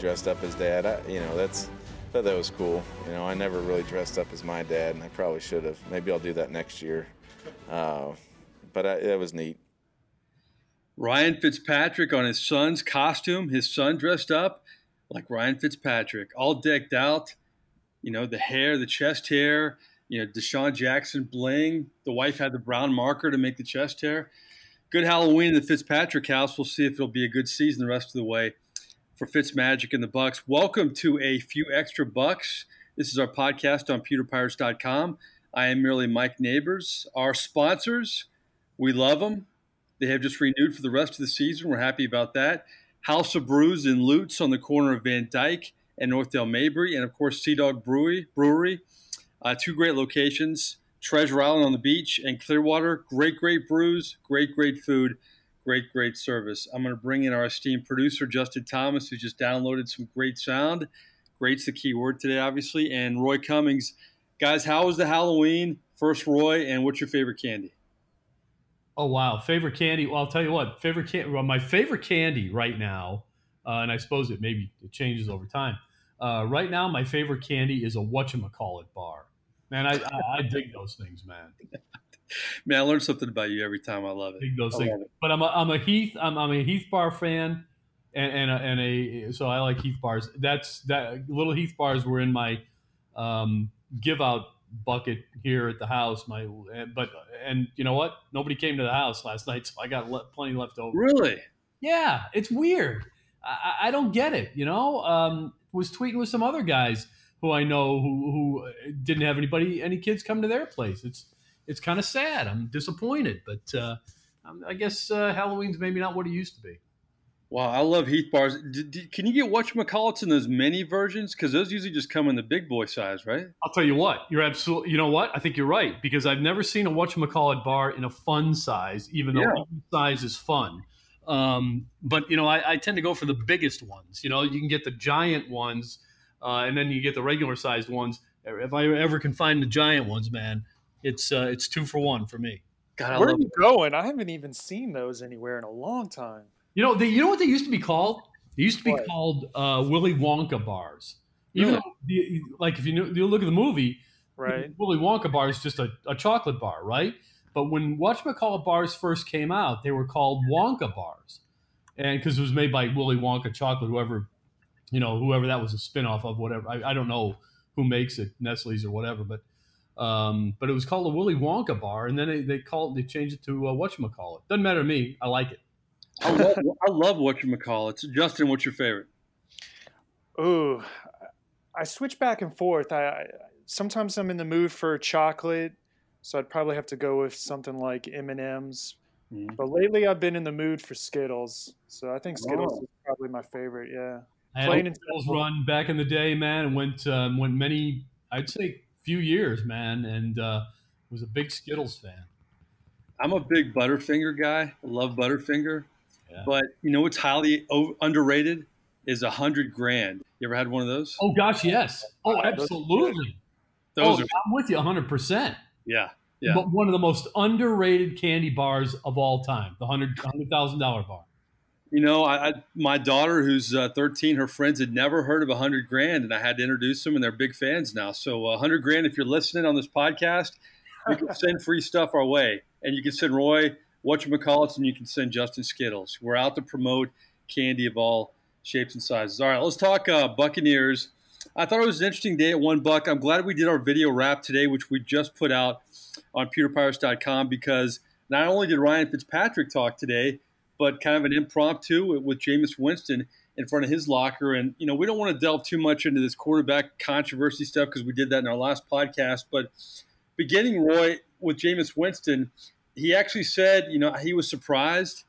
dressed up as dad. I, you know, that's thought that was cool. You know, I never really dressed up as my dad, and I probably should have. Maybe I'll do that next year. Uh, but I, that was neat. Ryan Fitzpatrick on his son's costume. His son dressed up like Ryan Fitzpatrick, all decked out. You know, the hair, the chest hair. You know, DeSean Jackson bling. The wife had the brown marker to make the chest hair. Good Halloween in the Fitzpatrick house. We'll see if it'll be a good season the rest of the way for Fitzmagic and the Bucs. Welcome to a few extra bucks. This is our podcast on pewterpirates.com. I am merely Mike Neighbors. Our sponsors, we love them. They have just renewed for the rest of the season. We're happy about that. House of Brews and Lutz on the corner of Van Dyke and North Dale Mabry, and of course Sea Dog Brewery. Brewery, uh, two great locations: Treasure Island on the beach and Clearwater. Great, great brews, great, great food great, great service. I'm going to bring in our esteemed producer, Justin Thomas, who just downloaded some great sound. Great's the key word today, obviously. And Roy Cummings. Guys, how was the Halloween? First, Roy, and what's your favorite candy? Oh, wow. Favorite candy? Well, I'll tell you what, favorite candy, well, my favorite candy right now, uh, and I suppose it maybe it changes over time. Uh, right now, my favorite candy is a whatchamacallit bar. Man, I, I, I dig those things, man. Man, I learn something about you every time. I love it. Those things. But I'm a, I'm a Heath I'm, I'm a Heath bar fan, and and a, and a so I like Heath bars. That's that little Heath bars were in my um, give out bucket here at the house. My but and you know what? Nobody came to the house last night, so I got le- plenty left over. Really? Yeah, it's weird. I, I don't get it. You know, um, was tweeting with some other guys who I know who who didn't have anybody any kids come to their place. It's it's kind of sad. I'm disappointed, but uh, I guess uh, Halloween's maybe not what it used to be. Wow, I love Heath bars. can you get whatchamacallits in those mini versions? Because those usually just come in the big boy size, right? I'll tell you what, you're absolutely, you know what? I think you're right because I've never seen a whatchamacallit bar in a fun size, even though yeah. size is fun. Um, but, you know, I, I, tend to go for the biggest ones. You know, you can get the giant ones uh, and then you get the regular sized ones. If I ever can find the giant ones, man, it's uh, it's two for one for me. God, Where are you it. going? I haven't even seen those anywhere in a long time. You know, they, you know what they used to be called? They used to be what? called uh, Willy Wonka bars. Even yeah. though, the, like, if you, know, you look at the movie, right? Willy Wonka bar is just a, a chocolate bar, right? But when whatchamacallit bars first came out, they were called Wonka bars, and because it was made by Willy Wonka chocolate, whoever, you know, whoever that was a spinoff of, whatever. I, I don't know who makes it, Nestle's or whatever, but um, but it was called a Willy Wonka bar, and then they, they called they changed it to uh, what you call it. Doesn't matter to me. I like it. I love, I love what you call it. Justin, what's your favorite? Ooh, I switch back and forth. I, I sometimes I'm in the mood for chocolate, so I'd probably have to go with something like M and M's. Mm-hmm. But lately, I've been in the mood for Skittles, so I think Skittles oh. is probably my favorite. Yeah, I had a Skittles run back in the day, man, and went um, went many. I'd say few years, man, and uh, was a big Skittles fan. I'm a big Butterfinger guy. I love Butterfinger, yeah. but you know what's highly underrated is a hundred grand. You ever had one of those? Oh gosh, yes. Oh, absolutely. Those oh, are, I'm with you 100. percent Yeah, yeah. But one of the most underrated candy bars of all time, the hundred hundred thousand dollar bar. You know, I, I my daughter who's uh, 13, her friends had never heard of a hundred grand, and I had to introduce them, and they're big fans now. So a uh, hundred grand, if you're listening on this podcast, you can send free stuff our way, and you can send Roy whatchamacallits, and you can send Justin Skittles. We're out to promote candy of all shapes and sizes. All right, let's talk uh, Buccaneers. I thought it was an interesting day at One Buc. I'm glad we did our video wrap today, which we just put out on pewterpirates.com because not only did Ryan Fitzpatrick talk today but kind of an impromptu with Jameis Winston in front of his locker. And, you know, we don't want to delve too much into this quarterback controversy stuff because we did that in our last podcast. But beginning, Roy, with Jameis Winston, he actually said, you know, he was surprised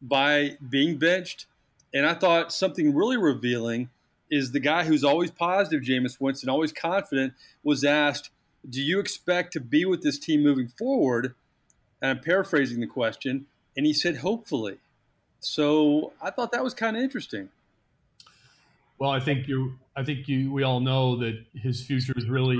by being benched. And I thought something really revealing is the guy who's always positive, Jameis Winston, always confident, was asked, Do you expect to be with this team moving forward? And I'm paraphrasing the question. And he said, Hopefully. So I thought that was kind of interesting. Well, I think you. I think you. We all know that his future is really,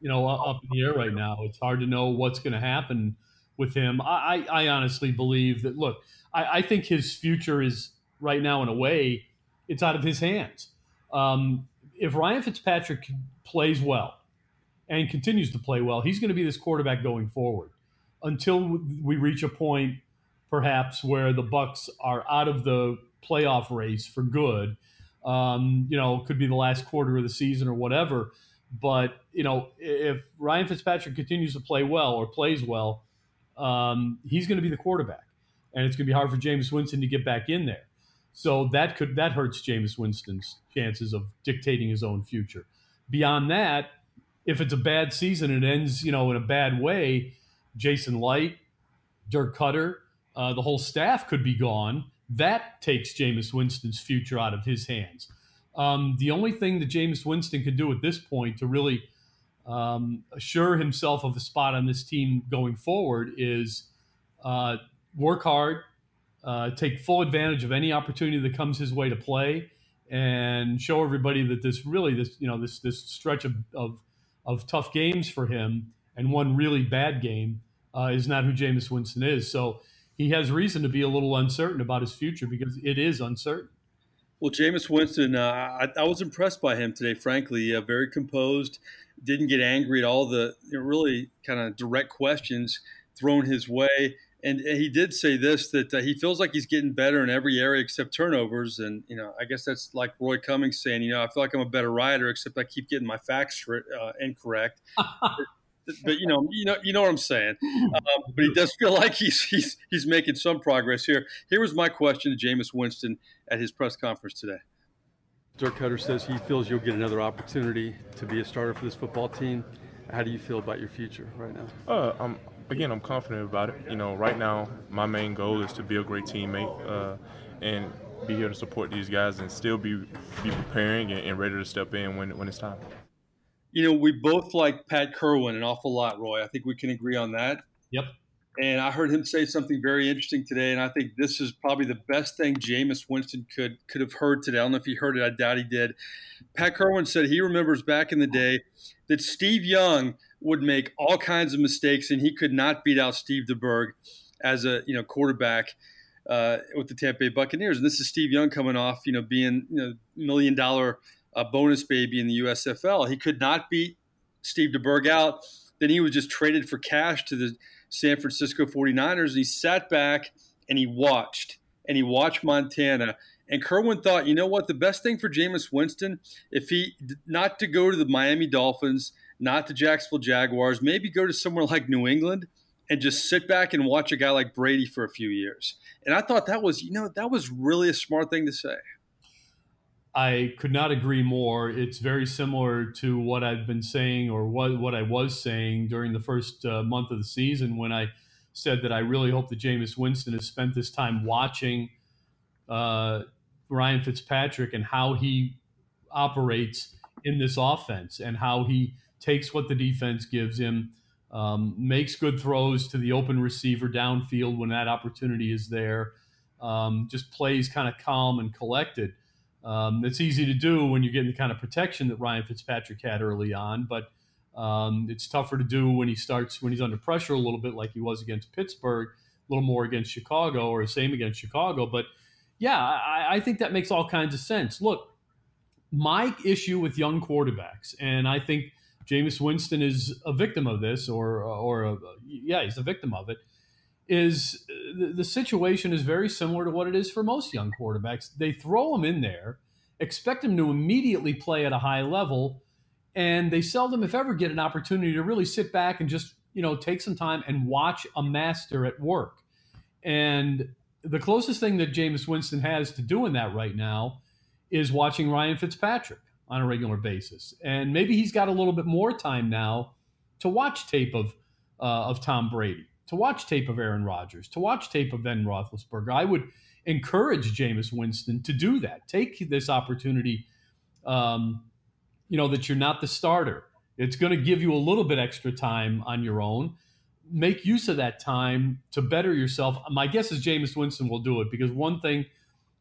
you know, up in the air right now. It's hard to know what's going to happen with him. I, I, honestly believe that. Look, I, I think his future is right now, in a way, it's out of his hands. Um, if Ryan Fitzpatrick plays well and continues to play well, he's going to be this quarterback going forward until we reach a point, perhaps, where the Bucs are out of the playoff race for good. Um, you know, could be the last quarter of the season or whatever. But you know, if Ryan Fitzpatrick continues to play well or plays well, um, he's going to be the quarterback, and it's going to be hard for Jameis Winston to get back in there. So that could that hurts Jameis Winston's chances of dictating his own future. Beyond that, if it's a bad season and ends, you know, in a bad way, Jason Licht, Dirk Koetter, uh, the whole staff could be gone. That takes Jameis Winston's future out of his hands. Um, the only thing that Jameis Winston could do at this point to really um, assure himself of a spot on this team going forward is uh, work hard, uh, take full advantage of any opportunity that comes his way to play, and show everybody that this really this you know this this stretch of of, of tough games for him and one really bad game uh, is not who Jameis Winston is. So he has reason to be a little uncertain about his future because it is uncertain. Well, Jameis Winston, uh, I, I, was impressed by him today. Frankly, uh, very composed, didn't get angry at all the you know, really kind of direct questions thrown his way. And, and he did say this that uh, he feels like he's getting better in every area except turnovers. And you know, I guess that's like Roy Cummings saying, you know, I feel like I'm a better rider except I keep getting my facts uh, incorrect. but you know, you know, you know what I'm saying. Um, but he does feel like he's he's he's making some progress here. Here was my question to Jameis Winston at his press conference today. Dirk Koetter says he feels you'll get another opportunity to be a starter for this football team. How do you feel about your future right now? Uh, I'm again, I'm confident about it. You know, right now my main goal is to be a great teammate uh, and be here to support these guys and still be be preparing and, and ready to step in when when it's time you know, we both like Pat Kirwan an awful lot, Roy. I think we can agree on that. Yep. And I heard him say something very interesting today, and I think this is probably the best thing Jameis Winston could could have heard today. I don't know if he heard it. I doubt he did. Pat Kirwan said he remembers back in the day that Steve Young would make all kinds of mistakes, and he could not beat out Steve DeBerg as a you know quarterback uh, with the Tampa Bay Buccaneers. And this is Steve Young coming off you know being you know million dollar a bonus baby in the USFL. He could not beat Steve DeBerg out. Then he was just traded for cash to the San Francisco 49ers. And he sat back and he watched and he watched Montana. And Kirwan thought, you know what, the best thing for Jameis Winston, if he not to go to the Miami Dolphins, not the Jacksonville Jaguars, maybe go to somewhere like New England and just sit back and watch a guy like Brady for a few years. And I thought that was, you know, that was really a smart thing to say. I could not agree more. It's very similar to what I've been saying or what, what I was saying during the first uh, month of the season when I said that I really hope that Jameis Winston has spent this time watching uh, Ryan Fitzpatrick and how he operates in this offense and how he takes what the defense gives him, um, makes good throws to the open receiver downfield when that opportunity is there, um, just plays kind of calm and collected. Um, it's easy to do when you're getting the kind of protection that Ryan Fitzpatrick had early on, but um, it's tougher to do when he starts when he's under pressure a little bit, like he was against Pittsburgh, a little more against Chicago, or the same against Chicago. But yeah, I, I think that makes all kinds of sense. Look, my issue with young quarterbacks, and I think Jameis Winston is a victim of this, or or a, yeah, he's a victim of it is the, the situation is very similar to what it is for most young quarterbacks. They throw them in there, expect them to immediately play at a high level, and they seldom, if ever, get an opportunity to really sit back and just you know take some time and watch a master at work. And the closest thing that Jameis Winston has to doing that right now is watching Ryan Fitzpatrick on a regular basis, and maybe he's got a little bit more time now to watch tape of uh, of Tom Brady to watch tape of Aaron Rodgers, to watch tape of Ben Roethlisberger. I would encourage Jameis Winston to do that. Take this opportunity, um, you know, that you're not the starter. It's going to give you a little bit extra time on your own. Make use of that time to better yourself. My guess is Jameis Winston will do it because one thing,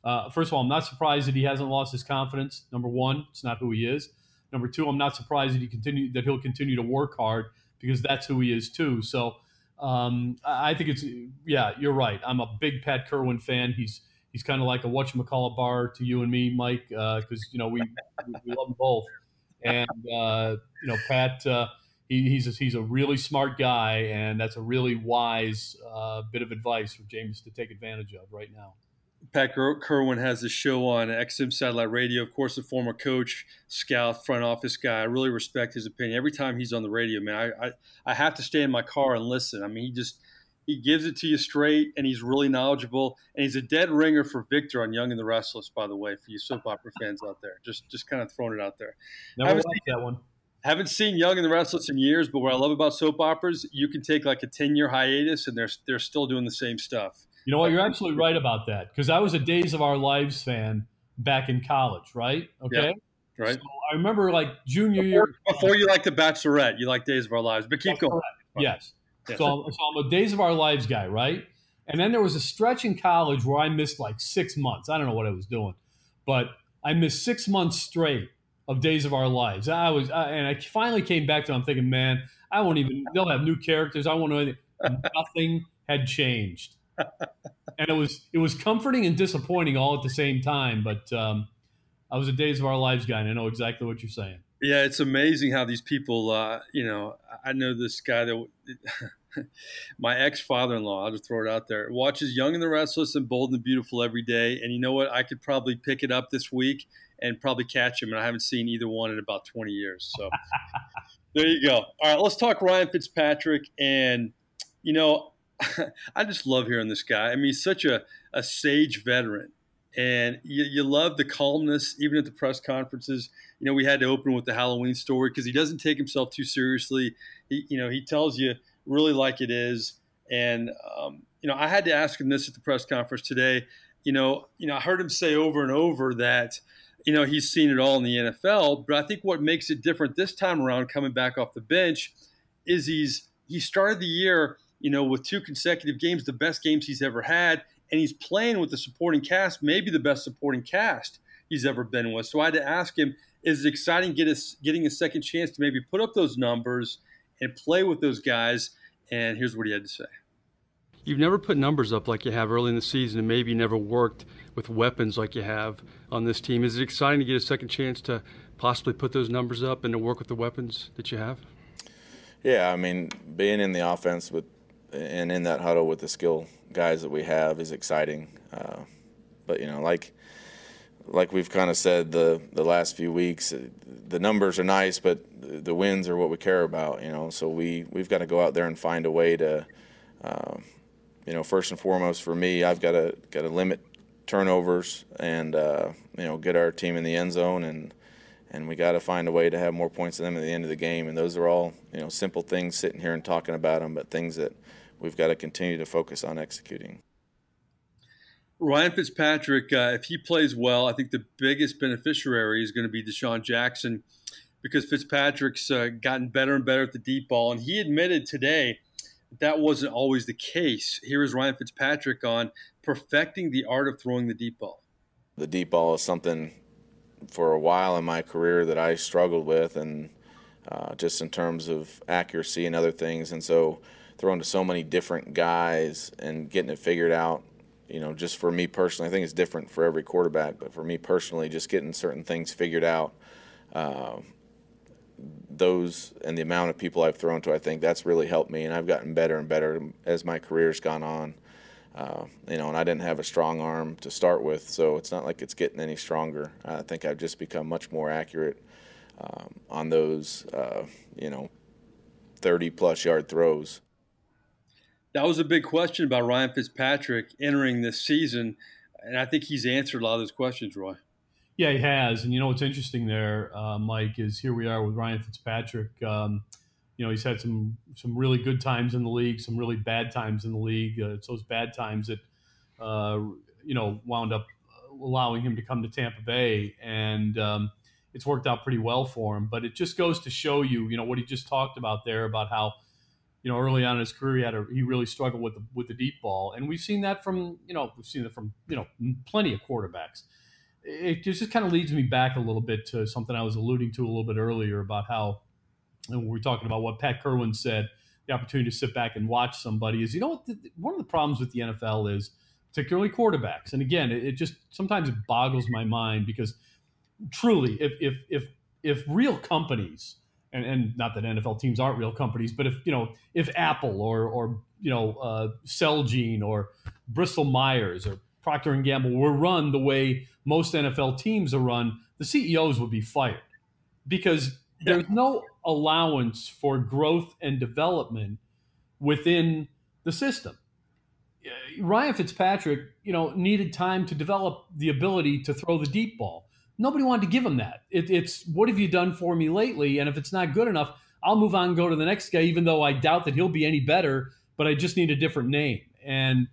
uh, first of all, I'm not surprised that he hasn't lost his confidence. Number one, it's not who he is. Number two, I'm not surprised that he continue that he'll continue to work hard because that's who he is too. So um, I think it's yeah, you're right. I'm a big Pat Kirwan fan. He's He's kind of like a whatchamacallit bar to you and me, Mike, because uh, you know we we love them both. And uh, you know, Pat, uh, he, he's a, he's a really smart guy, and that's a really wise uh, bit of advice for Jameis to take advantage of right now. Pat Kirwan has a show on XM Satellite Radio. Of course, a former coach, scout, front office guy. I really respect his opinion. Every time he's on the radio, man, I, I, I have to stay in my car and listen. I mean, he just he gives it to you straight, and he's really knowledgeable. And he's a dead ringer for Victor on Young and the Restless, by the way, for you soap opera fans out there. Just just kind of throwing it out there. Never liked that one. Haven't seen Young and the Restless in years, but what I love about soap operas, you can take like a ten year hiatus, and they're they're still doing the same stuff. You know what? You're absolutely right about that because I was a Days of Our Lives fan back in college, right? Okay. Yeah, right. So I remember like junior before, year. Before you like The Bachelorette, you like Days of Our Lives, but keep going. Yes. yes. So, so I'm a Days of Our Lives guy, right? And then there was a stretch in college where I missed like six months. I don't know what I was doing, but I missed six months straight of Days of Our Lives. I was, I, and I finally came back to. I'm thinking, man, I won't even. They'll have new characters. I won't know anything. Nothing had changed and it was it was comforting and disappointing all at the same time. But um, I was a Days of Our Lives guy, and I know exactly what you're saying. Yeah, it's amazing how these people. Uh, you know, I know this guy that. my ex father in law, I'll just throw it out there, watches Young and the Restless and Bold and the Beautiful every day. And you know what? I could probably pick it up this week and probably catch him. And I haven't seen either one in about 20 years. So there you go. All right, let's talk Ryan Fitzpatrick. And, you know, I just love hearing this guy. I mean, he's such a, a sage veteran. And you, you love the calmness, even at the press conferences. You know, we had to open with the Halloween story because he doesn't take himself too seriously. He, you know, he tells you really like it is. And um, you know, I had to ask him this at the press conference today. You know, you know, I heard him say over and over that, you know, he's seen it all in the NFL. But I think what makes it different this time around, coming back off the bench, is he's he started the year you know, with two consecutive games, the best games he's ever had, and he's playing with the supporting cast, maybe the best supporting cast he's ever been with. So I had to ask him, is it exciting get a, getting a second chance to maybe put up those numbers and play with those guys? And here's what he had to say. You've never put numbers up like you have early in the season, and maybe never worked with weapons like you have on this team. Is it exciting to get a second chance to possibly put those numbers up and to work with the weapons that you have? Yeah, I mean, being in the offense with and in that huddle with the skill guys that we have is exciting. Uh, but you know, like like we've kind of said the the last few weeks, uh, the numbers are nice, but the wins are what we care about. You know, so we we've got to go out there and find a way to, uh, you know, first and foremost for me, I've got to got to limit turnovers and uh, you know get our team in the end zone and and we got to find a way to have more points than them at the end of the game. And those are all you know simple things sitting here and talking about them, but things that we've got to continue to focus on executing. Ryan Fitzpatrick, uh, if he plays well, I think the biggest beneficiary is going to be DeSean Jackson because Fitzpatrick's uh, gotten better and better at the deep ball. And he admitted today that, that wasn't always the case. Here is Ryan Fitzpatrick on perfecting the art of throwing the deep ball. The deep ball is something for a while in my career that I struggled with, and uh, just in terms of accuracy and other things. And so, throwing to so many different guys and getting it figured out. You know, just for me personally, I think it's different for every quarterback, but for me personally, just getting certain things figured out, uh, those and the amount of people I've thrown to, I think that's really helped me, and I've gotten better and better as my career's gone on. Uh, you know, and I didn't have a strong arm to start with, so it's not like it's getting any stronger. I think I've just become much more accurate um, on those, uh, you know, 30 plus yard throws that was a big question about Ryan Fitzpatrick entering this season, and I think he's answered a lot of those questions, Roy. Yeah, he has. And you know what's interesting there, uh, Mike, is here we are with Ryan Fitzpatrick. Um, you know, he's had some some really good times in the league, some really bad times in the league. Uh, it's those bad times that uh, you know wound up allowing him to come to Tampa Bay, and um, it's worked out pretty well for him. But it just goes to show you, you know, what he just talked about there about how you know, early on in his career, he had a, he really struggled with the with the deep ball, and we've seen that from you know we've seen it from you know plenty of quarterbacks. It just kind of leads me back a little bit to something I was alluding to a little bit earlier about how, and we are talking about what Pat Kirwan said, the opportunity to sit back and watch somebody is you know what the, one of the problems with the NFL is particularly quarterbacks. And again, it, it just sometimes it boggles my mind because truly, if if if if real companies and, and not that NFL teams aren't real companies, but if you know if Apple or or you know uh, Celgene or Bristol Myers or Procter and Gamble were run the way most NFL teams are run, the CEOs would be fired because there's no allowance for growth and development within the system. Ryan Fitzpatrick, you know, needed time to develop the ability to throw the deep ball. Nobody wanted to give him that. It, it's what have you done for me lately? And if it's not good enough, I'll move on and go to the next guy, even though I doubt that he'll be any better. But I just need a different name. And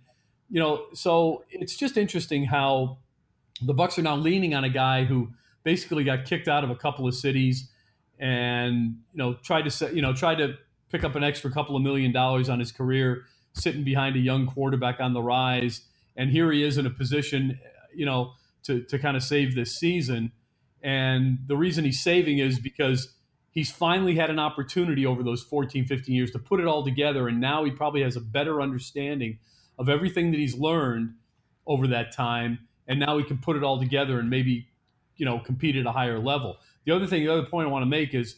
you know, so it's just interesting how the Bucs are now leaning on a guy who basically got kicked out of a couple of cities and you know tried to you know tried to pick up an extra couple of million dollars on his career sitting behind a young quarterback on the rise and here he is in a position you know to, to kind of save this season. And the reason he's saving is because he's finally had an opportunity over those 14 15 years to put it all together. And now he probably has a better understanding of everything that he's learned over that time. And now he can put it all together and maybe you know compete at a higher level. The other thing, the other point I want to make is,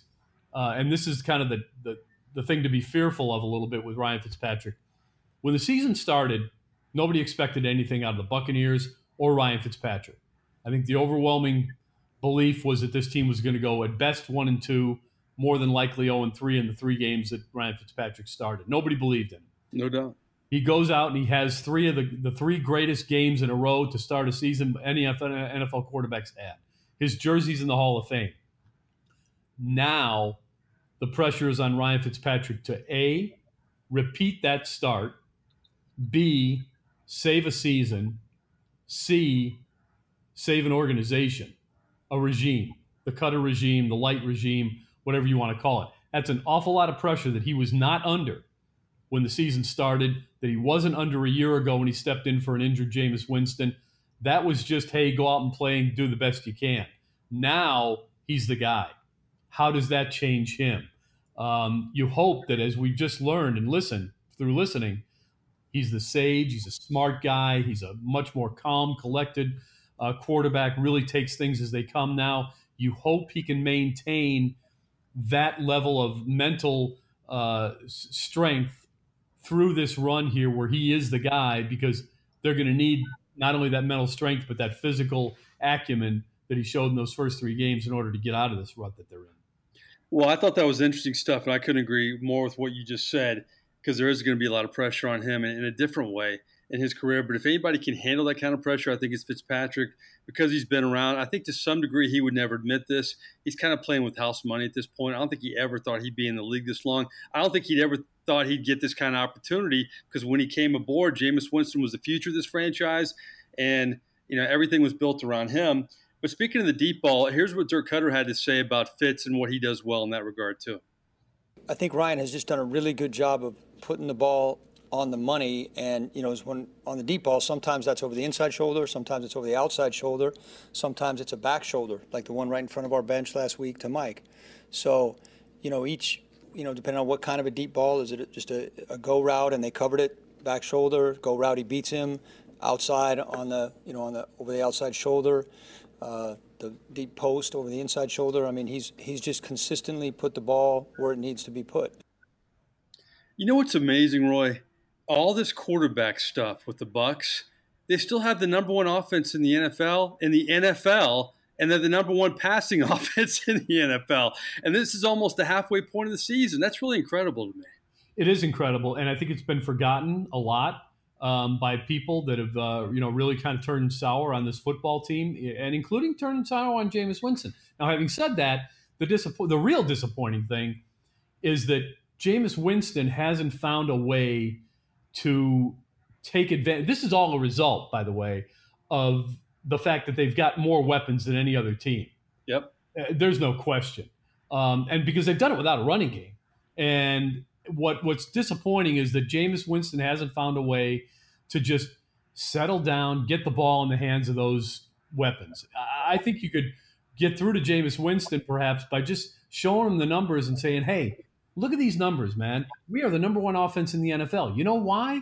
uh, and this is kind of the, the the thing to be fearful of a little bit with Ryan Fitzpatrick. When the season started, nobody expected anything out of the Buccaneers or Ryan Fitzpatrick. I think the overwhelming belief was that this team was going to go at best one and two, more than likely 0 and 3 in the three games that Ryan Fitzpatrick started. Nobody believed in him. No doubt. He goes out and he has three of the, the three greatest games in a row to start a season any NFL quarterbacks had. His jersey's in the Hall of Fame. Now, the pressure is on Ryan Fitzpatrick to A, repeat that start, B, save a season, C, save an organization, a regime, the Koetter regime, the Licht regime, whatever you want to call it. That's an awful lot of pressure that he was not under when the season started, that he wasn't under a year ago when he stepped in for an injured Jameis Winston. That was just, hey, go out and play and do the best you can. Now he's the guy. How does that change him? Um, you hope that as we've just learned and listened through listening, he's the sage, he's a smart guy, he's a much more calm, collected uh, quarterback, really takes things as they come now. You hope he can maintain that level of mental uh, strength through this run here where he is the guy because they're going to need not only that mental strength, but that physical acumen that he showed in those first three games in order to get out of this rut that they're in. Well, I thought that was interesting stuff, and I couldn't agree more with what you just said because there is going to be a lot of pressure on him in, in a different way in his career. But if anybody can handle that kind of pressure, I think it's Fitzpatrick because he's been around. I think to some degree he would never admit this. He's kind of playing with house money at this point. I don't think he ever thought he'd be in the league this long. I don't think he'd ever thought he'd get this kind of opportunity because when he came aboard, Jameis Winston was the future of this franchise, and you know everything was built around him. But speaking of the deep ball, here's what Dirk Koetter had to say about Fitz and what he does well in that regard too. I think Ryan has just done a really good job of putting the ball on the money. And, you know, when on the deep ball, sometimes that's over the inside shoulder, sometimes it's over the outside shoulder, sometimes it's a back shoulder, like the one right in front of our bench last week to Mike. So, you know, each, you know, depending on what kind of a deep ball, is it just a, a go route and they covered it, back shoulder, go route, he beats him, outside on the, you know, on the over the outside shoulder uh, the deep post over the inside shoulder. I mean, he's he's just consistently put the ball where it needs to be put. You know what's amazing, Roy? All this quarterback stuff with the Bucs, they still have the number one offense in the NFL. In the NFL, and they're the number one passing offense in the NFL. And this is almost the halfway point of the season. That's really incredible to me. It is incredible, and I think it's been forgotten a lot um, by people that have uh, you know really kind of turned sour on this football team, and including turning sour on Jameis Winston. Now, having said that, the disappoint the real disappointing thing is that Jameis Winston hasn't found a way to take advantage. This is all a result, by the way, of the fact that they've got more weapons than any other team. Yep. Uh, there's no question. Um, and because they've done it without a running game. And what what's disappointing is that Jameis Winston hasn't found a way to just settle down, get the ball in the hands of those weapons. I think you could get through to Jameis Winston perhaps by just showing him the numbers and saying, hey, look at these numbers, man. We are the number one offense in the NFL. You know why?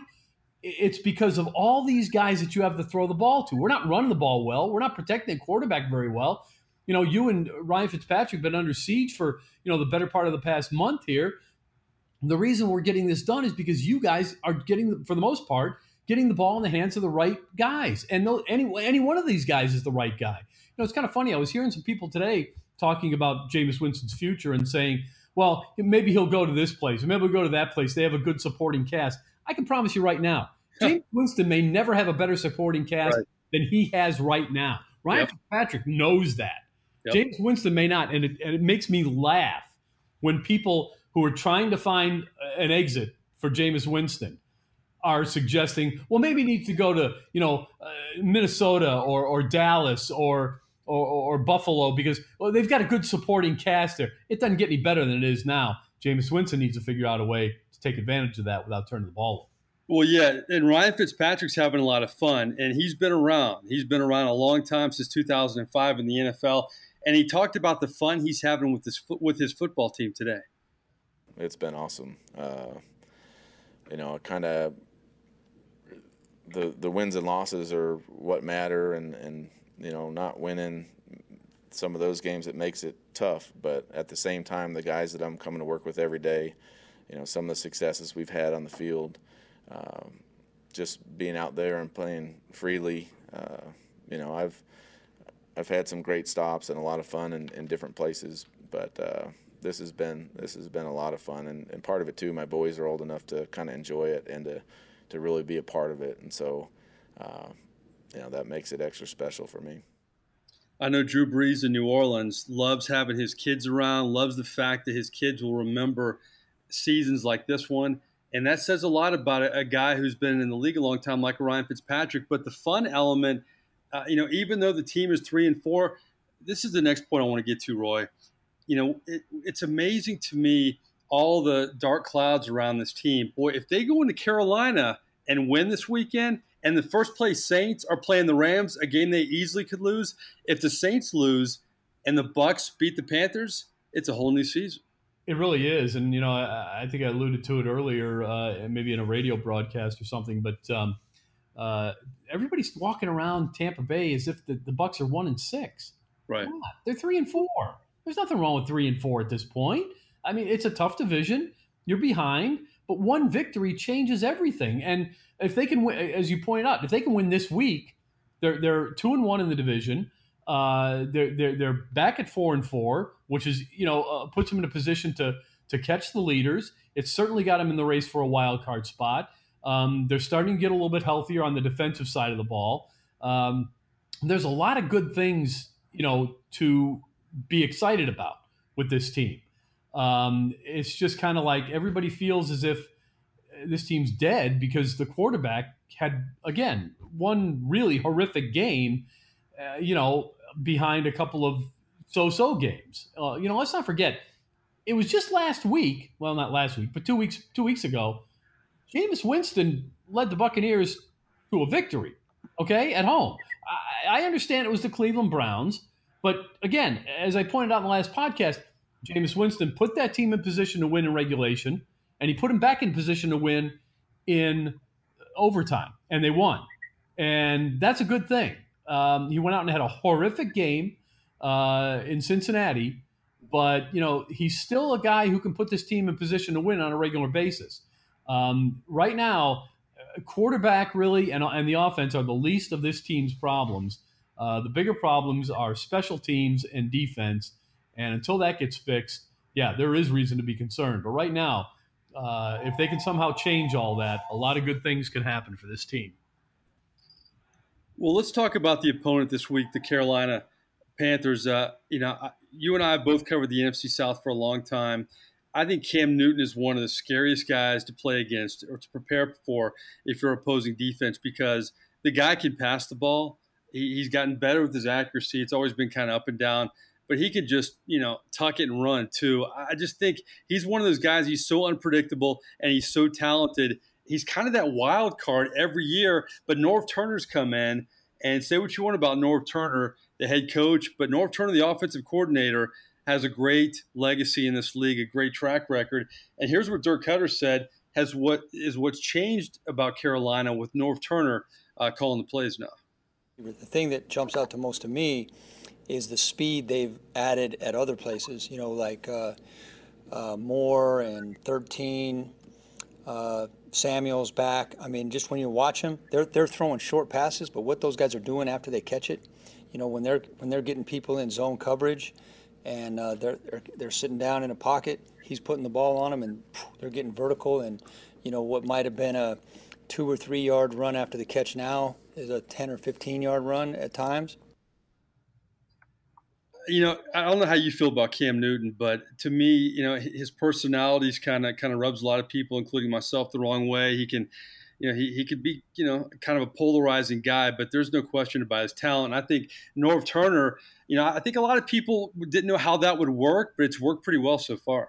it's because of all these guys that you have to throw the ball to. We're not running the ball well. We're not protecting the quarterback very well. You know, you and Ryan Fitzpatrick have been under siege for you know the better part of the past month here. The reason we're getting this done is because you guys are getting, for the most part, getting the ball in the hands of the right guys, and any any one of these guys is the right guy. You know, it's kind of funny. I was hearing some people today talking about Jameis Winston's future and saying, well, maybe he'll go to this place, maybe he'll go to that place. They have a good supporting cast. I can promise you right now, Jameis Winston may never have a better supporting cast right. than he has right now. Ryan yep. Fitzpatrick knows that. Yep. Jameis Winston may not, and it, and it makes me laugh when people who are trying to find an exit for Jameis Winston are suggesting, well, maybe he needs to go to you know uh, Minnesota or or Dallas or, or or Buffalo because well they've got a good supporting cast there. It doesn't get any better than it is now. Jameis Winston needs to figure out a way to take advantage of that without turning the ball over. Well, yeah, and Ryan Fitzpatrick's having a lot of fun, and he's been around. He's been around a long time since 2005 in the NFL, and he talked about the fun he's having with his with his football team today. It's been awesome. Uh, you know, kind of the the wins and losses are what matter, and and you know, not winning some of those games it makes it tough. But at the same time, the guys that I'm coming to work with every day, you know, some of the successes we've had on the field um, just being out there and playing freely. Uh, you know, I've I've had some great stops and a lot of fun in, in different places, but uh, this has been this has been a lot of fun, and, and part of it too. My boys are old enough to kind of enjoy it and to to really be a part of it, and so uh, you know that makes it extra special for me. I know Drew Brees in New Orleans loves having his kids around, loves the fact that his kids will remember seasons like this one and that says a lot about a, guy who's been in the league a long time, like Ryan Fitzpatrick. But the fun element, uh, you know, even though the team is three and four, this is the next point I want to get to, Roy. You know, it, it's amazing to me all the dark clouds around this team. Boy, if they go into Carolina and win this weekend, and the first place Saints are playing the Rams, a game they easily could lose. If the Saints lose and the Bucs beat the Panthers, it's a whole new season. It really is, and you know, I, I think I alluded to it earlier, uh, maybe in a radio broadcast or something. But um, uh, everybody's walking around Tampa Bay as if the, the Bucks are one and six. Right? they're three and four. There's nothing wrong with three and four at this point. I mean, it's a tough division. You're behind, but one victory changes everything. And if they can win, as you pointed out, if they can win this week, they're they're two and one in the division. Uh, they're, they're, they're back at four and four, which is, you know, uh, puts them in a position to, to catch the leaders. It's certainly got them in the race for a wild card spot. Um, they're starting to get a little bit healthier on the defensive side of the ball. Um, there's a lot of good things, you know, to be excited about with this team. Um, it's just kind of like everybody feels as if this team's dead because the quarterback had, again, one really horrific game uh, you know, behind a couple of so-so games. Uh, you know, let's not forget, it was just last week. Well, not last week, but two weeks two weeks ago. Jameis Winston led the Buccaneers to a victory. Okay, at home. I, I understand it was the Cleveland Browns, but again, as I pointed out in the last podcast, Jameis Winston put that team in position to win in regulation, and he put them back in position to win in overtime, and they won. And that's a good thing. Um, he went out and had a horrific game uh, in Cincinnati, but you know he's still a guy who can put this team in position to win on a regular basis. Um, right now, quarterback really and, and the offense are the least of this team's problems. Uh, the bigger problems are special teams and defense, and until that gets fixed, yeah, there is reason to be concerned. But right now, uh, if they can somehow change all that, a lot of good things could happen for this team. Well, let's talk about the opponent this week, the Carolina Panthers. Uh, you know, you and I have both covered the NFC South for a long time. I think Cam Newton is one of the scariest guys to play against or to prepare for if you're opposing defense because the guy can pass the ball. He, he's gotten better with his accuracy. It's always been kind of up and down, but he could just, you know, tuck it and run too. I just think he's one of those guys. He's so unpredictable and he's so talented he's kind of that wild card every year. But Norv Turner's come in and say what you want about Norv Turner, the head coach, but Norv Turner, the offensive coordinator, has a great legacy in this league, a great track record. And here's what Dirk Koetter said has what is what's changed about Carolina with Norv Turner uh, calling the plays now. The thing that jumps out to most to me is the speed they've added at other places. You know, like uh, uh, Moore and 13, uh, Samuel's back. I mean, just when you watch them, they're they're throwing short passes, but what those guys are doing after they catch it, you know, when they're when they're getting people in zone coverage, and uh, they're, they're they're sitting down in a pocket, he's putting the ball on them, and they're getting vertical, and you know what might have been a two or three yard run after the catch now is a 10 or 15 yard run at times you know, I don't know how you feel about Cam Newton, but to me, you know, his personalities kind of kind of rubs a lot of people, including myself, the wrong way. He can, you know, he, he could be, you know, kind of a polarizing guy, but there's no question about his talent. I think Norv Turner, you know, I think a lot of people didn't know how that would work, but it's worked pretty well so far.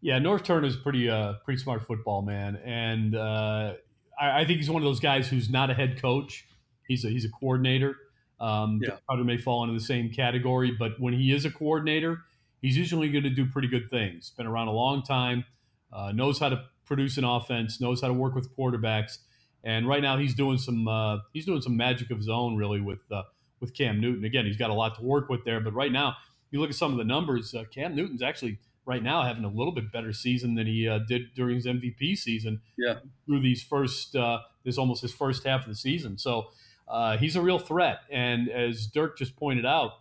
Yeah, Norv Turner is pretty uh, pretty smart football man, and uh, I, I think he's one of those guys who's not a head coach. He's a he's a coordinator um, yeah. Crowder may fall into the same category, but when he is a coordinator, he's usually going to do pretty good things. Been around a long time, uh, knows how to produce an offense, knows how to work with quarterbacks, and right now he's doing some uh, he's doing some magic of his own really with uh, with Cam Newton. Again, he's got a lot to work with there, but right now you look at some of the numbers. Uh, Cam Newton's actually right now having a little bit better season than he uh, did during his MVP season. Yeah, through these first uh, this almost his first half of the season. So uh, he's a real threat. And as Dirk just pointed out,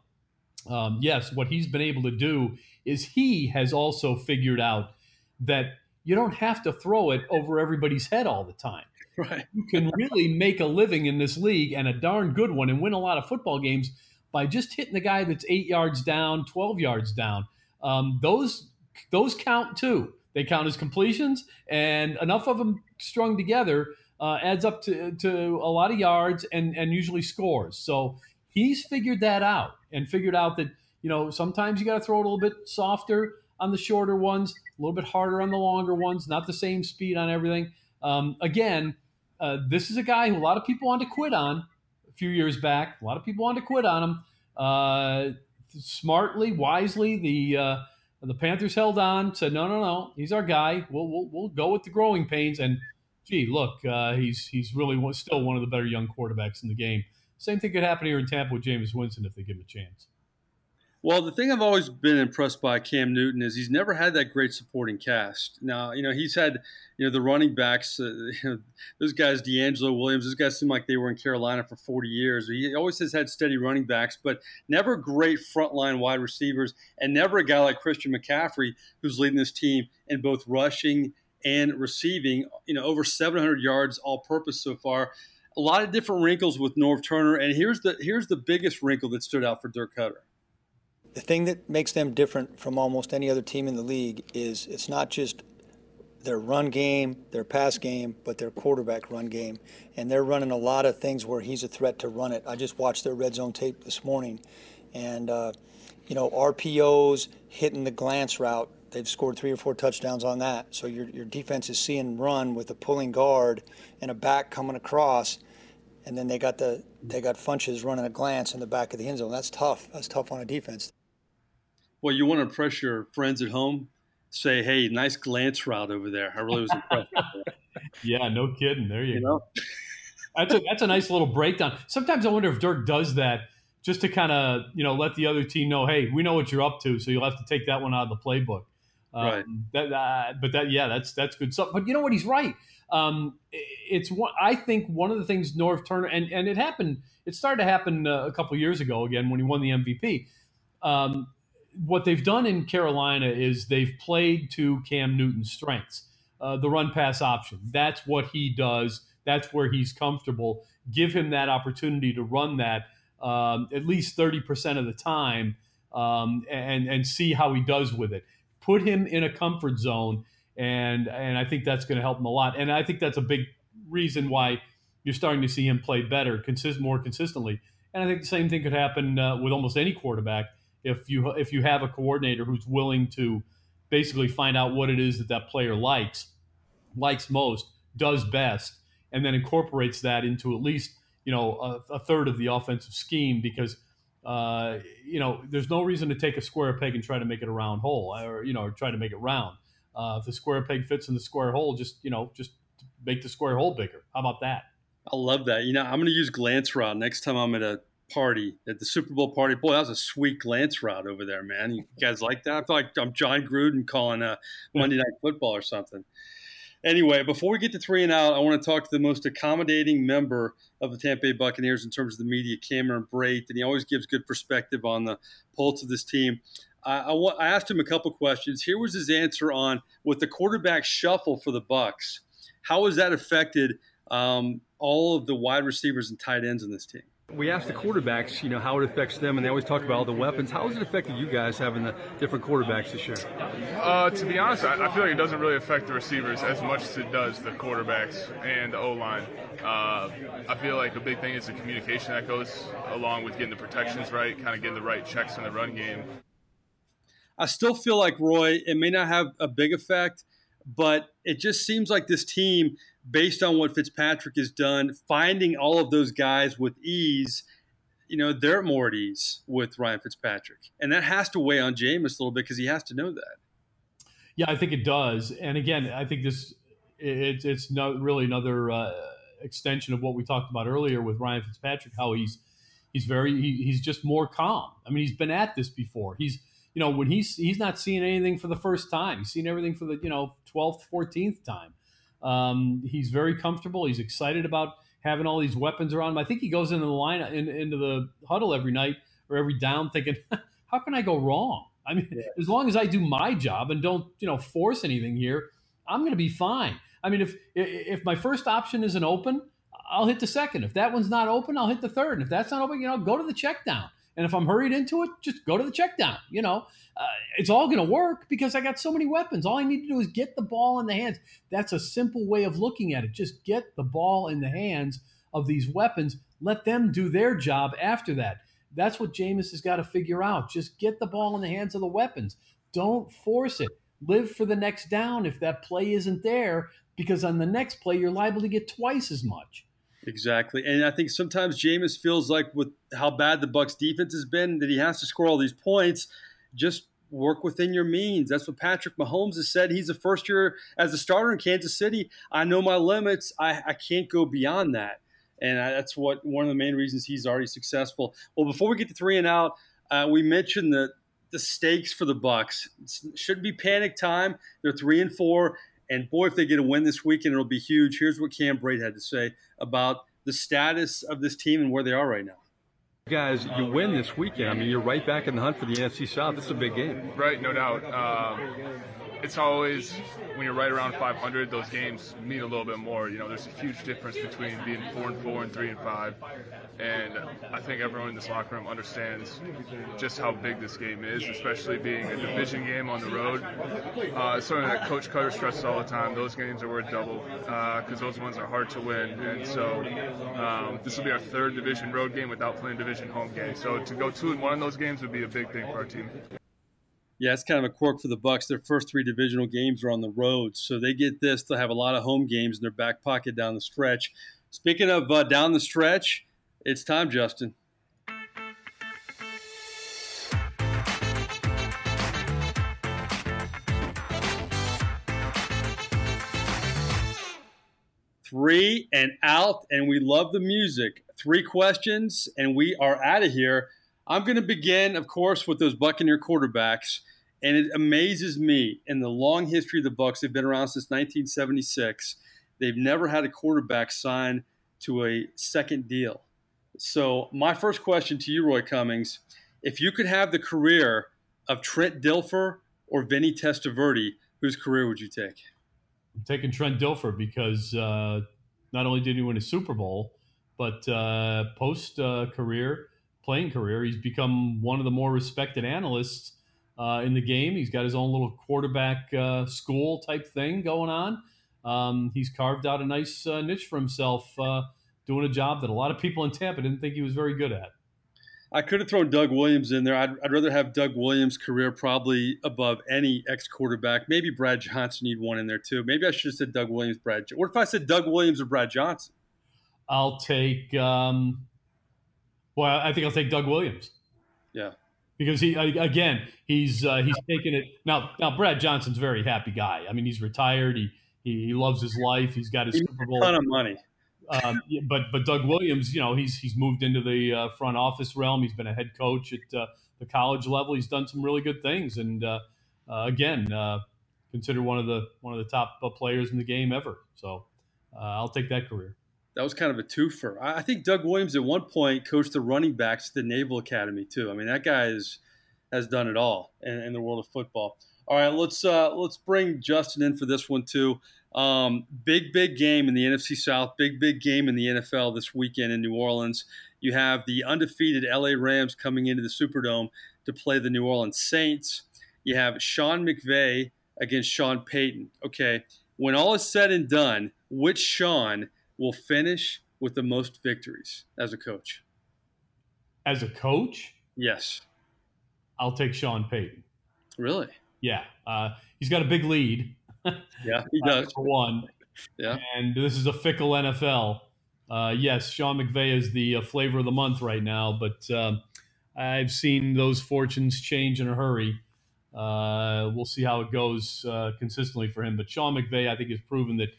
um, yes, what he's been able to do is he has also figured out that you don't have to throw it over everybody's head all the time. Right. You can really make a living in this league and a darn good one and win a lot of football games by just hitting the guy that's eight yards down, 12 yards down. Um, those those count too. They count as completions, and enough of them strung together uh, adds up to, to a lot of yards and, and usually scores. So he's figured that out and figured out that, you know, sometimes you got to throw it a little bit softer on the shorter ones, a little bit harder on the longer ones, not the same speed on everything. Um, again, uh, this is a guy who a lot of people wanted to quit on a few years back. A lot of people wanted to quit on him. Uh, smartly, wisely, the uh, the Panthers held on, said, no, no, no, he's our guy. We'll, we'll, we'll go with the growing pains. And gee, look, uh, he's he's really still one of the better young quarterbacks in the game. Same thing could happen here in Tampa with Jameis Winston if they give him a chance. Well, the thing I've always been impressed by Cam Newton is he's never had that great supporting cast. Now, you know, he's had, you know, the running backs, uh, you know, those guys, DeAngelo Williams, those guys seem like they were in Carolina for 40 years. He always has had steady running backs, but never great frontline wide receivers, and never a guy like Christian McCaffrey who's leading this team in both rushing and receiving, you know, over 700 yards all purpose so far. A lot of different wrinkles with Norv Turner, and here's the here's the biggest wrinkle that stood out for Dirk Koetter. The thing that makes them different from almost any other team in the league is it's not just their run game, their pass game, but their quarterback run game. And they're running a lot of things where he's a threat to run it. I just watched their red zone tape this morning. And, uh, you know, RPOs, hitting the glance route, they've scored three or four touchdowns on that. So your, your defense is seeing run with a pulling guard and a back coming across, and then they got the they got Funchess running a glance in the back of the end zone. That's tough. That's tough on a defense. Well, you want to impress your friends at home. Say, hey, nice glance route over there. I really was impressed. yeah, no kidding. There you, you go. That's a that's a nice little breakdown. Sometimes I wonder if Dirk does that just to kind of you know let the other team know, hey, we know what you're up to, so you'll have to take that one out of the playbook. Um, right. That, uh, but that, yeah, that's that's good stuff. But you know what? He's right. Um, it's one. I think one of the things Norv Turner and and it happened. It started to happen uh, a couple years ago again when he won the MVP. Um, what they've done in Carolina is they've played to Cam Newton's strengths, uh, the run pass option. That's what he does. That's where he's comfortable. Give him that opportunity to run that um, at least thirty percent of the time, um, and and see how he does with it put him in a comfort zone, and and I think that's going to help him a lot. And I think that's a big reason why you're starting to see him play better, consist more consistently. And I think the same thing could happen uh, with almost any quarterback if you if you have a coordinator who's willing to basically find out what it is that that player likes, likes most, does best, and then incorporates that into at least you know a, a third of the offensive scheme because uh, you know, there's no reason to take a square peg and try to make it a round hole, or you know, or try to make it round. Uh, if the square peg fits in the square hole, just you know, just make the square hole bigger. How about that? I love that. You know, I'm going to use glance rod next time I'm at a party at the Super Bowl party. Boy, that was a sweet glance rod over there, man. You guys like that? I feel like I'm Jon Gruden calling a Monday Night Football or something. Anyway, before we get to three and out, I want to talk to the most accommodating member of the Tampa Bay Buccaneers in terms of the media, Cameron Brate, and he always gives good perspective on the pulse of this team. I, I, I asked him a couple questions. Here was his answer on with the quarterback shuffle for the Bucs. How has that affected um, all of the wide receivers and tight ends in this team? We asked the quarterbacks, you know, how it affects them, and they always talk about all the weapons. How has it affected you guys having the different quarterbacks this year? Uh, to be honest, I, I, feel like it doesn't really affect the receivers as much as it does the quarterbacks and the O line. Uh, I feel like a big thing is the communication that goes along with getting the protections right, kind of getting the right checks in the run game. I still feel like Roy, it may not have a big effect, but it just seems like this team based on what Fitzpatrick has done, finding all of those guys with ease, you know, they're more at ease with Ryan Fitzpatrick. And that has to weigh on Jameis a little bit because he has to know that. Yeah, I think it does. And again, I think this it, it's not really another uh, extension of what we talked about earlier with Ryan Fitzpatrick, how he's he's very he, he's just more calm. I mean, he's been at this before. He's you know when he's he's not seeing anything for the first time. He's seen everything for the you know twelfth, fourteenth time. Um, he's very comfortable. He's excited about having all these weapons around him. I think he goes into the line in, into the huddle every night or every down thinking, how can I go wrong? I mean, yeah. as long as I do my job and don't, you know, force anything here, I'm going to be fine. I mean, if if my first option isn't open, I'll hit the second. If that one's not open, I'll hit the third. And if that's not open, you know, go to the check down. And if I'm hurried into it, just go to the check down. You know, uh, it's all going to work because I got so many weapons. All I need to do is get the ball in the hands. That's a simple way of looking at it. Just get the ball in the hands of these weapons. Let them do their job after that. That's what Jameis has got to figure out. Just get the ball in the hands of the weapons. Don't force it. Live for the next down if that play isn't there, because on the next play, you're liable to get twice as much. Exactly, and I think sometimes Jameis feels like with how bad the Bucs defense has been that he has to score all these points. Just work within your means. That's what Patrick Mahomes has said. He's a first year as a starter in Kansas City. I know my limits. I, I can't go beyond that, and I, that's what one of the main reasons he's already successful. Well, before we get to three and out, uh, we mentioned the the stakes for the Bucs. It should be panic time. They're three and four. And boy, if they get a win this weekend, it'll be huge. Here's what Cam Brate had to say about the status of this team and where they are right now. Guys, you win this weekend. I mean, you're right back in the hunt for the NFC South. This is a big game. Right, no doubt. Um, it's always when you're right around 500, those games mean a little bit more. You know, there's a huge difference between being four and four and three and five, and I think everyone in this locker room understands just how big this game is, especially being a division game on the road. Uh, something that Coach Koetter stresses all the time. Those games are worth double because uh, those ones are hard to win, and so um, this will be our third division road game without playing division home game. So to go two and one in those games would be a big thing for our team yeah, it's kind of a quirk for the Bucs. Their first three divisional games are on the road, so they get this. They'll have a lot of home games in their back pocket down the stretch. Speaking of uh, down the stretch, it's time, Justin. Three and out, and we love the music. Three questions, and we are out of here. I'm going to begin, of course, with those Buccaneer quarterbacks. And it amazes me in the long history of the Bucs, they've been around since 1976. They've never had a quarterback sign to a second deal. So my first question to you, Roy Cummings, if you could have the career of Trent Dilfer or Vinny Testaverde, whose career would you take? I'm taking Trent Dilfer because uh, not only did he win a Super Bowl, but uh, post uh, career, playing career, he's become one of the more respected analysts uh, in the game. He's got his own little quarterback uh, school type thing going on. Um, he's carved out a nice uh, niche for himself, uh, doing a job that a lot of people in Tampa didn't think he was very good at. I could have thrown Doug Williams in there. I'd, I'd rather have Doug Williams' career probably above any ex quarterback. Maybe Brad Johnson need one in there too. Maybe I should have said Doug Williams, Brad. What if I said Doug Williams or Brad Johnson? I'll take. Um, well, I think I'll take Doug Williams. Yeah, because he again he's uh, he's taken it now. Now Brad Johnson's a very happy guy. I mean, he's retired. He he, he loves his life. He's got his He Super Bowl. A ton of money. Um, but but Doug Williams, you know, he's he's moved into the uh, front office realm. He's been a head coach at uh, the college level. He's done some really good things, and uh, uh, again, uh, considered one of the one of the top uh, players in the game ever. So uh, I'll take that career. That was kind of a twofer. I I think Doug Williams at one point coached the running backs at the Naval Academy too. I mean, that guy is, has done it all in, in the world of football. All right, let's uh, let's bring Justin in for this one too. Um, big big game in the NFC South. Big big game in the NFL this weekend in New Orleans. You have the undefeated LA Rams coming into the Superdome to play the New Orleans Saints. You have Sean McVay against Sean Payton. Okay, when all is said and done, which Sean will finish with the most victories as a coach? As a coach, Yes. I'll take Sean Payton. Really? Yeah, uh, he's got a big lead. Yeah, he does. for one. Yeah. And this is a fickle NFL. Uh, yes, Sean McVay is the uh, flavor of the month right now, but um, I've seen those fortunes change in a hurry. Uh, we'll see how it goes uh, consistently for him. But Sean McVay, I think, has proven that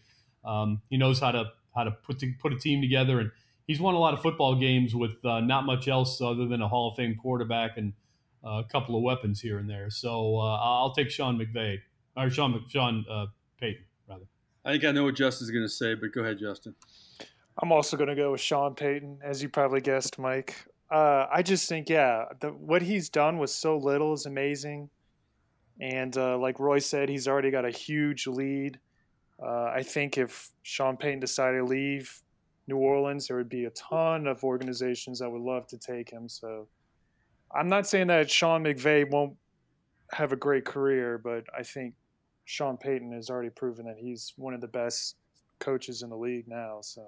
um, he knows how to how to put to, put a team together, and he's won a lot of football games with uh, not much else other than a Hall of Fame quarterback and uh, a couple of weapons here and there. So uh, I'll take Sean McVay or Sean Mc- Sean uh, Payton rather. I think I know what Justin's going to say, but go ahead, Justin. I'm also going to go with Sean Payton, as you probably guessed, Mike. Uh, I just think, yeah, the, what he's done with so little is amazing. And uh, like Roy said, he's already got a huge lead. Uh, I think if Sean Payton decided to leave New Orleans, there would be a ton of organizations that would love to take him. So I'm not saying that Sean McVay won't have a great career, but I think Sean Payton has already proven that he's one of the best coaches in the league now. So.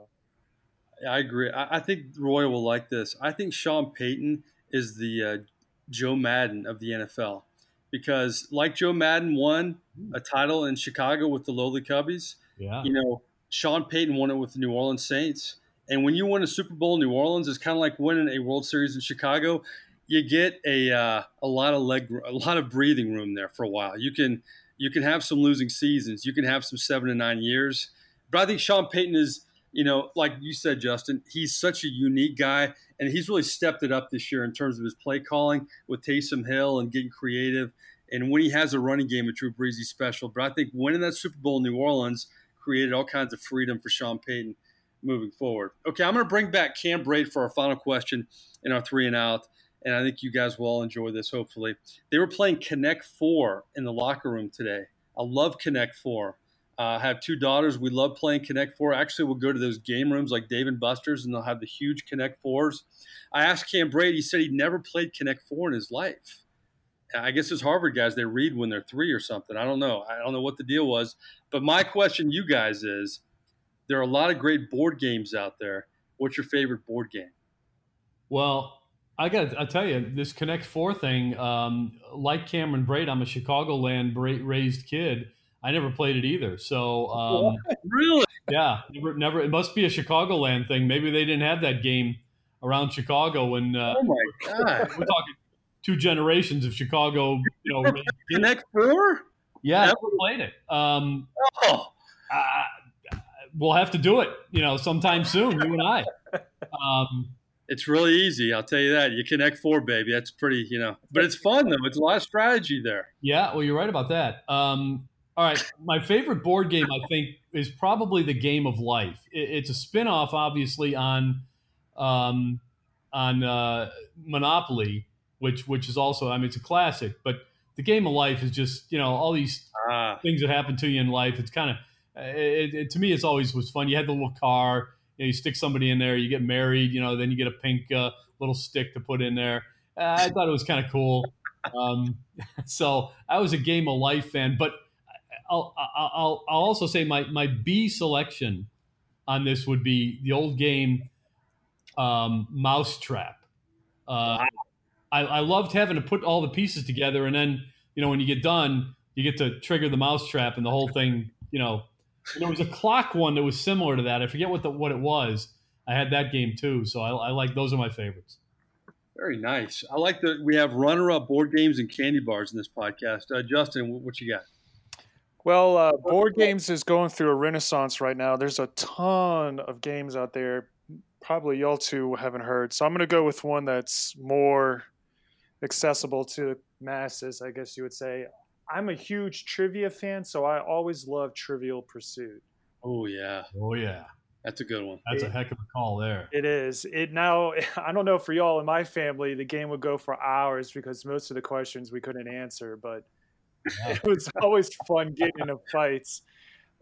I agree. I, I think Roy will like this. I think Sean Payton is the uh, Joe Maddon of the NFL because, like Joe Maddon won a title in Chicago with the lowly Cubbies, Yeah. you know, Sean Payton won it with the New Orleans Saints. And when you win a Super Bowl in New Orleans, it's kind of like winning a World Series in Chicago. You get a uh, a lot of leg, a lot of breathing room there for a while. You can you can have some losing seasons. You can have some seven to nine years. But I think Sean Payton is, you know, like you said, Justin, he's such a unique guy, and he's really stepped it up this year in terms of his play calling with Taysom Hill and getting creative. And when he has a running game with Drew Brees, he's special. But I think winning that Super Bowl in New Orleans created all kinds of freedom for Sean Payton moving forward. Okay, I'm going to bring back Cam Brate for our final question in our three and out. And I think you guys will all enjoy this, hopefully. They were playing Connect Four in the locker room today. I love Connect Four. Uh, have two daughters. We love playing Connect Four. Actually, we'll go to those game rooms like Dave and Buster's, and they'll have the huge Connect Fours. I asked Cam Brate. He said he'd never played Connect Four in his life. I guess as Harvard guys, they read when they're three or something. I don't know. I don't know what the deal was. But my question you guys is there are a lot of great board games out there. What's your favorite board game? Well, I got I tell you, this Connect Four thing, um, like Cameron Brate, I'm a Chicagoland raised kid. I never played it either. So um, Really? yeah, never, never. It must be a Chicagoland thing. Maybe they didn't have that game around Chicago when uh, Oh my God. we're talking two generations of Chicago. You know, kids. Connect Four? yeah, Never- never played it. Um, Oh, uh, we'll have to do it. You know, sometime soon. You and I. Um, it's really easy. I'll tell you that. You Connect Four, baby. That's pretty, you know. But it's fun though. It's a lot of strategy there. Yeah, well, you're right about that. Um, all right, my favorite board game, I think, is probably the Game of Life. It, it's a spin-off, obviously, on um, on uh, Monopoly, which which is also, I mean, it's a classic. But the Game of Life is just, you know, all these Ah, things that happen to you in life. It's kind of, it, it, to me, it's always was fun. You had the little car, you, know, you stick somebody in there, you get married, you know, then you get a pink uh, little stick to put in there. Uh, I thought it was kind of cool. Um, so I was a Game of Life fan, but I'll, I'll, I'll also say my, my B selection on this would be the old game um, Mousetrap. Uh, I, I loved having to put all the pieces together, and then you know when you get done, you get to trigger the mousetrap, and the whole thing. You know, and there was a clock one that was similar to that. I forget what the what it was. I had that game too, so I, I like those are my favorites. Very nice. I like that we have runner-up board games and candy bars in this podcast. Uh, Justin, what you got? Well, uh, board games is going through a renaissance right now. There's a ton of games out there. Probably y'all two haven't heard. So I'm going to go with one that's more accessible to the masses, I guess you would say. I'm a huge trivia fan, so I always love Trivial Pursuit. Oh yeah. Oh yeah. That's a good one. That's it, a heck of a call there. It is. It now I don't know for y'all in my family, the game would go for hours because most of the questions we couldn't answer, but yeah. it was always fun getting into fights.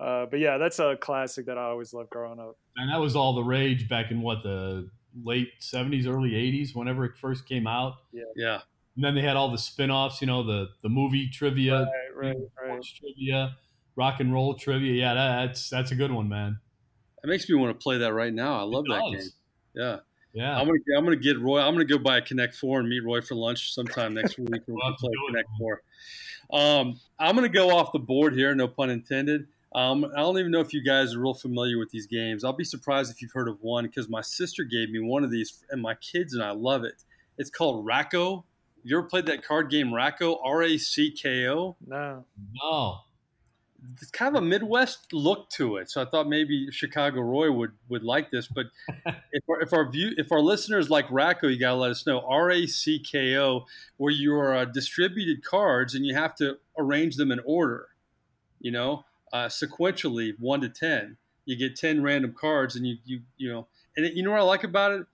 Uh, but yeah, that's a classic that I always loved growing up. And that was all the rage back in what the late '70s, early '80s, whenever it first came out. Yeah, yeah. And then they had all the spin-offs, you know, the the movie trivia, right, right, right. trivia, rock and roll trivia. Yeah, that's that's a good one, man. It makes me want to play that right now. I love that game. Yeah. Yeah. I'm gonna I'm gonna get Roy. I'm gonna go buy a Connect Four and meet Roy for lunch sometime next week. we'll we play Connect Four. Um, I'm gonna go off the board here, no pun intended. Um, I don't even know if you guys are real familiar with these games. I'll be surprised if you've heard of one because my sister gave me one of these, and my kids and I love it. It's called Racko. You ever played that card game Racko? R A C K O. No. No it's kind of a Midwest look to it. So I thought maybe Chicago Roy would would like this. But if our, if our view if our listeners like Racko, you gotta let us know. R A C K O, where you are uh, distributed cards and you have to arrange them in order. You know, uh, sequentially, one to ten. You get ten random cards, and you you you know, and it, you know what I like about it.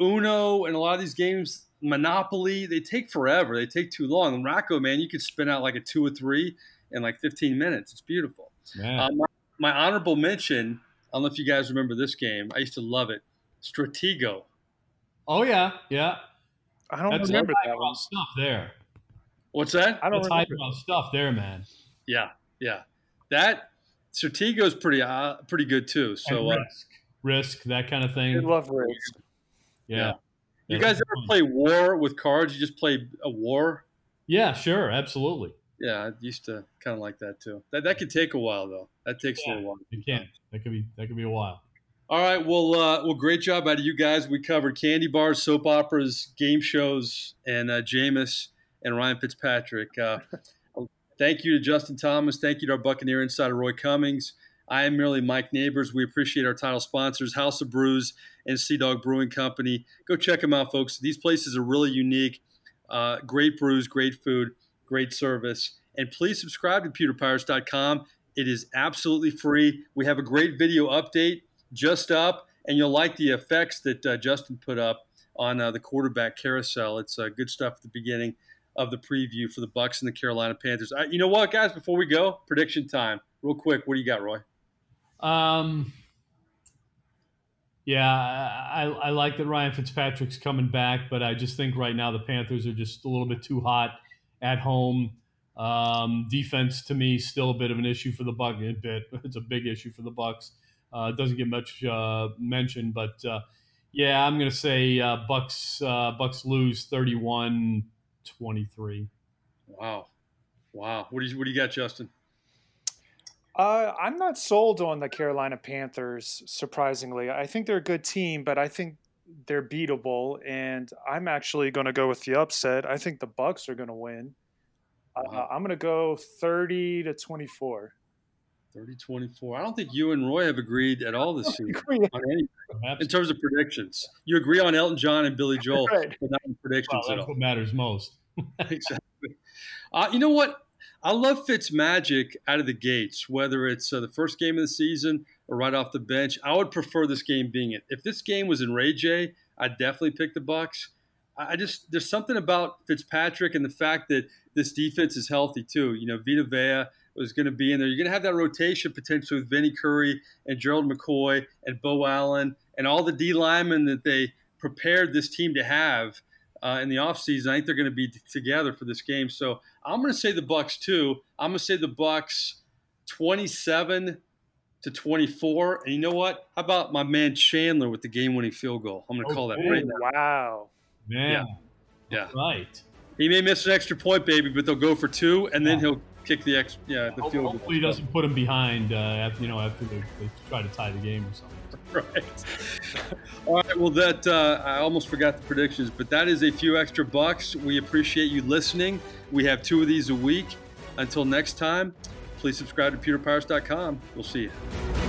Uno and a lot of these games, Monopoly, they take forever. They take too long. And Racko, man, you could spin out like a two or three in like 15 minutes. It's beautiful. Uh, my, my, honorable mention. I don't know if you guys remember this game. I used to love it. Stratego. Oh yeah, yeah. I don't That's remember that one. stuff there. What's that? I don't That's remember. stuff there, man. Yeah, yeah. That Stratego is pretty uh, pretty good too. So risk, uh, risk, that kind of thing. I love risk. Yeah. yeah. You guys ever play war with cards? You just play a war? Yeah, sure, absolutely. Yeah, I used to kind of like that too. That that could take a while though. That takes yeah, a little while. It can. That could be that could be a while. All right. Well, uh, well, great job out of you guys. We covered candy bars, soap operas, game shows, and uh, Jameis and Ryan Fitzpatrick. Uh, thank you to Justin Thomas. Thank you to our Buccaneer insider Roy Cummings. I am merely Mike Neighbors. We appreciate our title sponsors, House of Brews and Sea Dog Brewing Company. Go check them out, folks. These places are really unique. Uh, great brews, great food great service. And please subscribe to pewterpirates.com. It is absolutely free. We have a great video update just up, and you'll like the effects that uh, Justin put up on uh, the quarterback carousel. It's uh, good stuff at the beginning of the preview for the Bucs and the Carolina Panthers. you know what, guys? Before we go, prediction time, real quick. What do you got, Roy? Um, yeah, I, I like that Ryan Fitzpatrick's coming back, but I just think right now the Panthers are just a little bit too hot at home. Um, defense to me still a bit of an issue for the Bucs. A bit, it's a big issue for the Bucs. Uh, doesn't get much uh, mention, but uh, yeah, I'm going to say uh, Bucs uh, Bucs lose 31-23. Wow, wow. What do you what do you got, Justin? Uh, I'm not sold on the Carolina Panthers. Surprisingly, I think they're a good team, but I think they're beatable, and I'm actually going to go with the upset. I think the Bucs are going to win. Uh-huh. Uh, I'm going to go 30 to 24. 30 24. I don't think you and Roy have agreed at all this season on anything in terms of predictions. You agree on Elton John and Billy Joel, right. but not in predictions well, at all. what matters most. exactly. Uh, you know what? I love Fitz magic out of the gates, whether it's uh, the first game of the season or right off the bench. I would prefer this game being it. If this game was in Ray J, I'd definitely pick the Bucs. I just there's something about Fitzpatrick and the fact that this defense is healthy too. You know, Vita Vea was going to be in there. You're going to have that rotation potentially with Vinny Curry and Gerald McCoy and Beau Allen and all the D linemen that they prepared this team to have uh, in the offseason. I think they're going to be t- together for this game. So I'm going to say the Bucs too. I'm going to say the Bucs 27 to 24. And you know what? How about my man Chandler with the game-winning field goal? I'm going to oh, call that right now. Wow. Man. Yeah. yeah. Right. He may miss an extra point, baby, but they'll go for two, and then yeah. he'll kick the extra. Yeah, the field. goal. Hopefully, goal. he doesn't put him behind. Uh, after you know, after they, they try to tie the game or something. Right. All right. Well, that uh, I almost forgot the predictions, but that is a few extra bucks. We appreciate you listening. We have two of these a week. Until next time, please subscribe to pewterpirates.com. We'll see you.